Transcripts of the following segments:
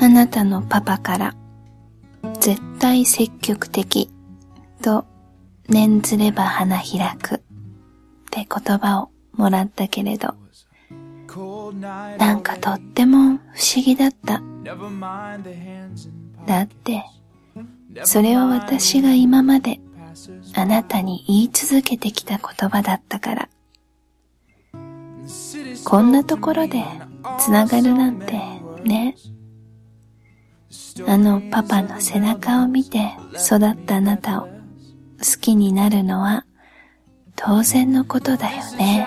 あなたのパパから絶対積極的と念ずれば花開くって言葉をもらったけれど、なんかとっても不思議だった。だって、それは私が今まであなたに言い続けてきた言葉だったから。こんなところでつながるなんてね。あのパパの背中を見て育ったあなたを好きになるのは当然のことだよね。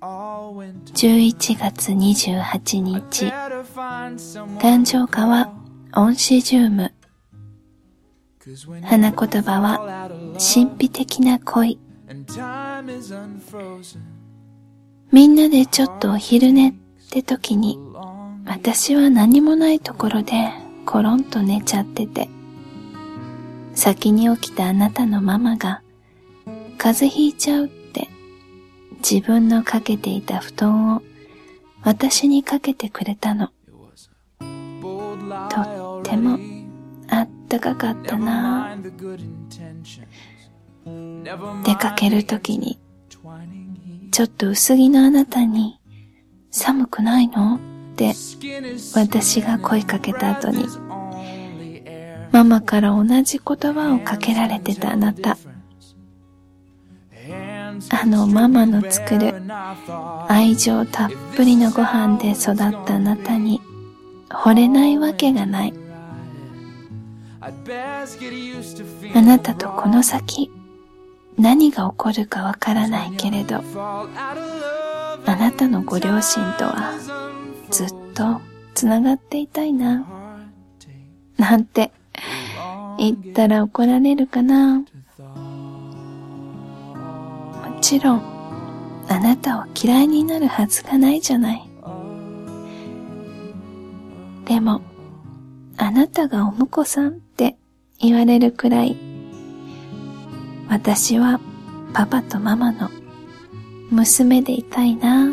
11月28日、誕生花はオンシジウム。花言葉は神秘的な恋。みんなでちょっとお昼寝って時に、私は何もないところでコロンと寝ちゃってて、先に起きたあなたのママが、風邪ひいちゃうって自分のかけていた布団を私にかけてくれたの。とってもあったかかったな。出かけるときにちょっと薄着のあなたに、寒くないの？て私が声かけた後に、ママから同じ言葉をかけられてたあなた。あのママの作る愛情たっぷりのご飯で育ったあなたに惚れないわけがない。あなたとこの先何が起こるかわからないけれど、あなたのご両親とはずっとつながっていたいな、なんて言ったら怒られるかな。もちろん、あなたを嫌いになるはずがないじゃない。でも、あなたがお婿さんって言われるくらい私はパパとママの娘でいたいな